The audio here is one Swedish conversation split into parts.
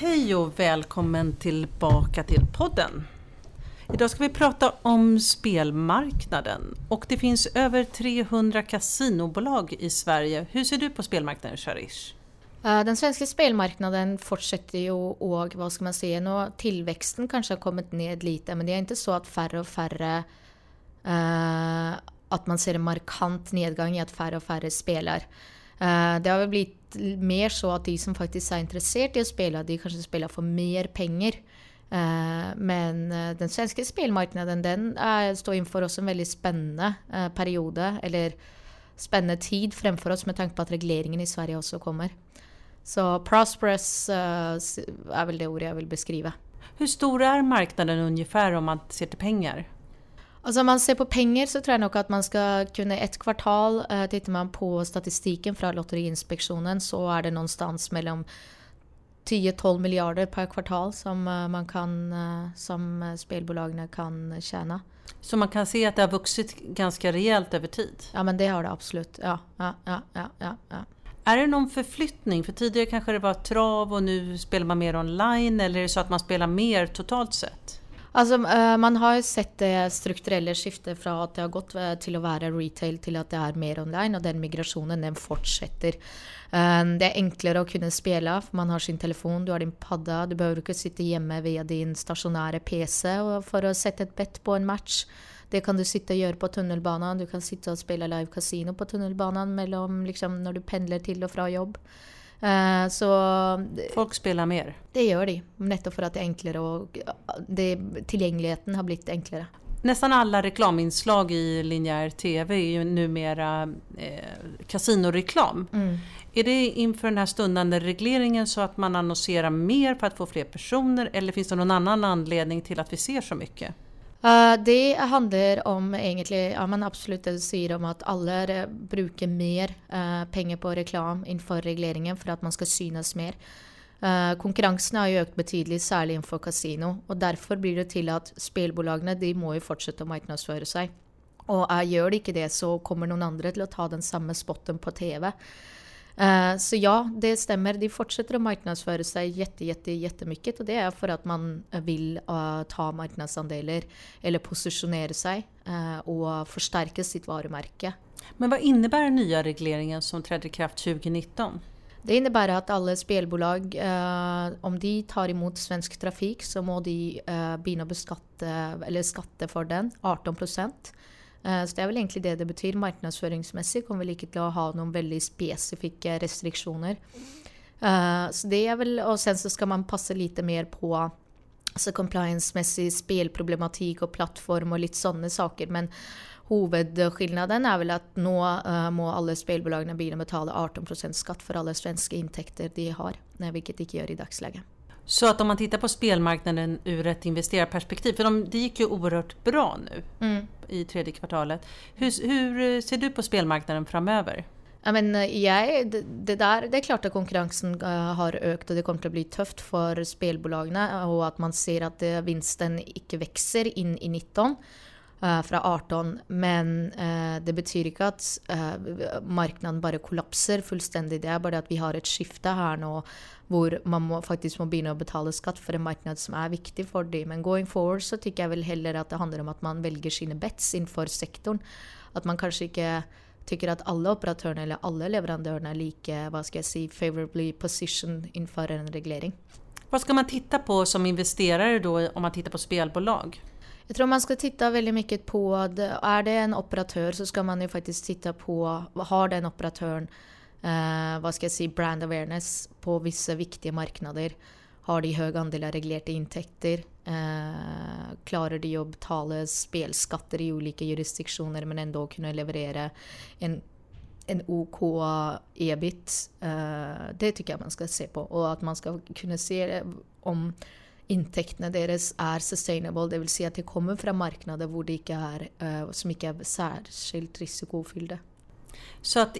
Hej och välkommen tillbaka till podden. Idag ska vi prata om spelmarknaden och det finns över 300 kasinobolag i Sverige. Hur ser du på spelmarknaden Sharish? Eh, den svenska spelmarknaden fortsätter ju och vad ska man säga, nu tillväxten kanske har kommit ned lite men det är inte så att färre och färre uh, att man ser en markant nedgång i att färre och färre spelar. Eh, det har väl blivit mer så att de som faktiskt är intresserade av att spela, de kanske spelar för mer pengar. Eh, men eh, den svenska spelmarknaden den är, står inför oss en väldigt spännande period, eller spännande tid framför oss med tanke på att regleringen i Sverige också kommer. Så prosperous är väl det ord jag vill beskriva. Hur stor är marknaden ungefär om man ser till pengar? Alltså om man ser på pengar så tror jag nog att man ska kunna ett kvartal, uh, tittar man på statistiken från Lotteriinspektionen så är det någonstans mellan 10-12 miljarder per kvartal som uh, man kan, som spelbolagen kan tjäna. Så man kan se att det har vuxit ganska rejält över tid? Ja men det har det absolut. Ja, ja, ja, ja, ja. Är det någon förflyttning? För tidigare kanske det var trav och nu spelar man mer online eller är det så att man spelar mer totalt sett? Alltså, eh, man har ju sett det strukturella skiftet från att det har gått eh, till att vara retail till att det är mer online och den migrationen den fortsätter. Eh, det är enklare att kunna spela för man har sin telefon, du har din padda, du behöver inte sitta hemma via din stationära PC för att sätta ett bett på en match. Det kan du sitta och göra på tunnelbanan. Du kan sitta och spela live casino på tunnelbanan mellan, liksom, när du pendlar till och från jobb. Uh, så, Folk spelar mer? Det gör de, nettopp för att det är enklare och det, tillgängligheten har blivit enklare. Nästan alla reklaminslag i linjär TV är ju numera eh, kasinoreklam. Mm. Är det inför den här stundande regleringen så att man annonserar mer för att få fler personer eller finns det någon annan anledning till att vi ser så mycket? Uh, det handlar om egentligen, ja men absolut det du säger om att alla eh, brukar mer uh, pengar på reklam inför regleringen för att man ska synas mer. Uh, konkurrensen har ju ökat betydligt, särskilt inför kasino och därför blir det till att spelbolagen de må ju fortsätta marknadsföra sig. Och gör de inte det så kommer någon annan att ta den samma spotten på TV. Eh, så ja, det stämmer. De fortsätter att marknadsföra sig jätte, jätte, jättemycket och det är för att man vill uh, ta marknadsandelar eller positionera sig uh, och förstärka sitt varumärke. Men vad innebär den nya regleringen som trädde i kraft 2019? Det innebär att alla spelbolag, om de tar emot svensk trafik så må de börja beskatta, eller skatta för den, 18 procent. Eh, så det är väl egentligen det det betyder. Marknadsföringsmässigt kommer vi inte til å ha noen veldig specifika restriktioner. Eh, så det er vel, och sen så ska man passa lite mer på altså compliance-messig spelproblematik och plattform och lite sådana saker. Men huvudskillnaden är väl att nu eh, må alle alla spelbolagen å betala 18% skatt för alla svenska intäkter de har, vilket de inte gör i dagsläget. Så att om man tittar på spelmarknaden ur ett investerarperspektiv, för de, det gick ju oerhört bra nu mm. i tredje kvartalet. Hur, hur, ser du på spelmarknaden framöver? Ja, men, eh, ja, det, där, det är klart att konkurrensen uh, har ökat och det kommer att bli tufft för spelbolagen och att man ser att uh, vinsten inte växer in i 19 uh, från 18. Men uh, det betyder inte att uh, marknaden bara kollapsar fullständigt. Det är bara att vi har ett skifte här nu där man må, faktiskt må börja betala skatt för en marknad som är viktig för dem. Men going forward så tycker jag vel hellre att det handlar om att man väljer sina bets inför sektorn. Att man kanske inte tycker att alla operatörerna eller alla leverantörerna är lika, vad ska jag säga, favorably positioned inför en reglering. Vad ska man titta på som investerare då om man tittar på spelbolag? Jag tror man ska titta väldigt mycket på, är det en operatör så ska man ju faktiskt titta på, har den operatören, eh, vad ska jag säga, brand awareness på vissa viktiga marknader? Har de hög andel reglerade intäkter? Eh, klarar de att betala spelskatter i olika jurisdiktioner men ändå kunna leverera en en OK ebit. Eh, det tycker jag man ska se på och att man ska kunna se om intäkterna deras är sustainable, det vill säga att det kommer från marknader hvor det inte är, uh, som inte är särskilt riskofyllda. Så att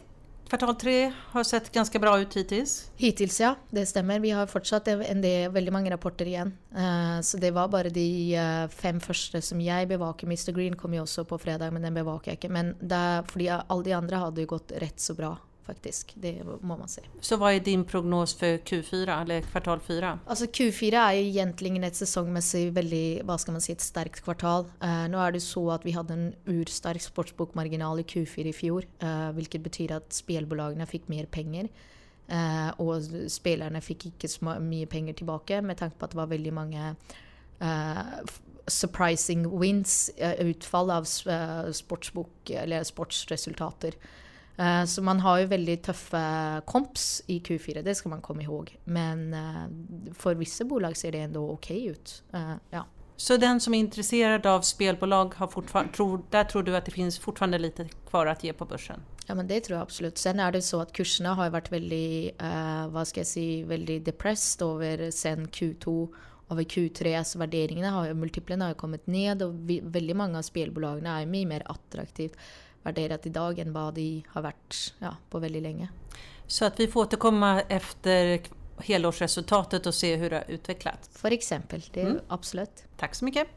kvartal tre har sett ganska bra ut hittills? Hittills ja, det stämmer. Vi har fortsatt en del, väldigt många rapporter igen. Uh, så det var bara de uh, fem första som jag bevakar. Mr Green kom ju också på fredag men den bevakar jag inte. Men där, för alla de andra hade ju gått rätt så bra faktiskt. Det må man säga. Så vad är din prognos för Q4 eller kvartal 4? Alltså Q4 är ju egentligen ett säsongmässigt väldigt, vad ska man säga, ett starkt kvartal. Uh, nu är det så att vi hade en urstark sportsbokmarginal i Q4 i fjol, uh, vilket betyder att spelbolagen fick mer pengar. Uh, och spelarna fick inte så mycket pengar tillbaka med tanke på att det var väldigt många surprising wins, utfall av sportsbok eller sportsresultater. Eh, så man har ju väldigt tuffa komps i Q4, det ska man komma ihåg. Men eh, för vissa bolag ser det ändå okej okay ut. Eh, ja. Så den som är intresserad av spelbolag, har fortfarande, tror, där tror du att det finns fortfarande lite kvar att ge på börsen? Ja men det tror jag absolut. Sen är det så att kurserna har varit väldigt, uh, vad ska jag säga, väldigt depressed över sen Q2 över Q3. Alltså värderingarna har, multiplarna har kommit ned och vi, väldigt många av spelbolagen är mycket mer attraktivt värderat idag än vad de har varit ja, på väldigt länge. Så att vi får återkomma efter helårsresultatet och se hur det har utvecklats? För exempel, det är mm. absolut. Tack så mycket!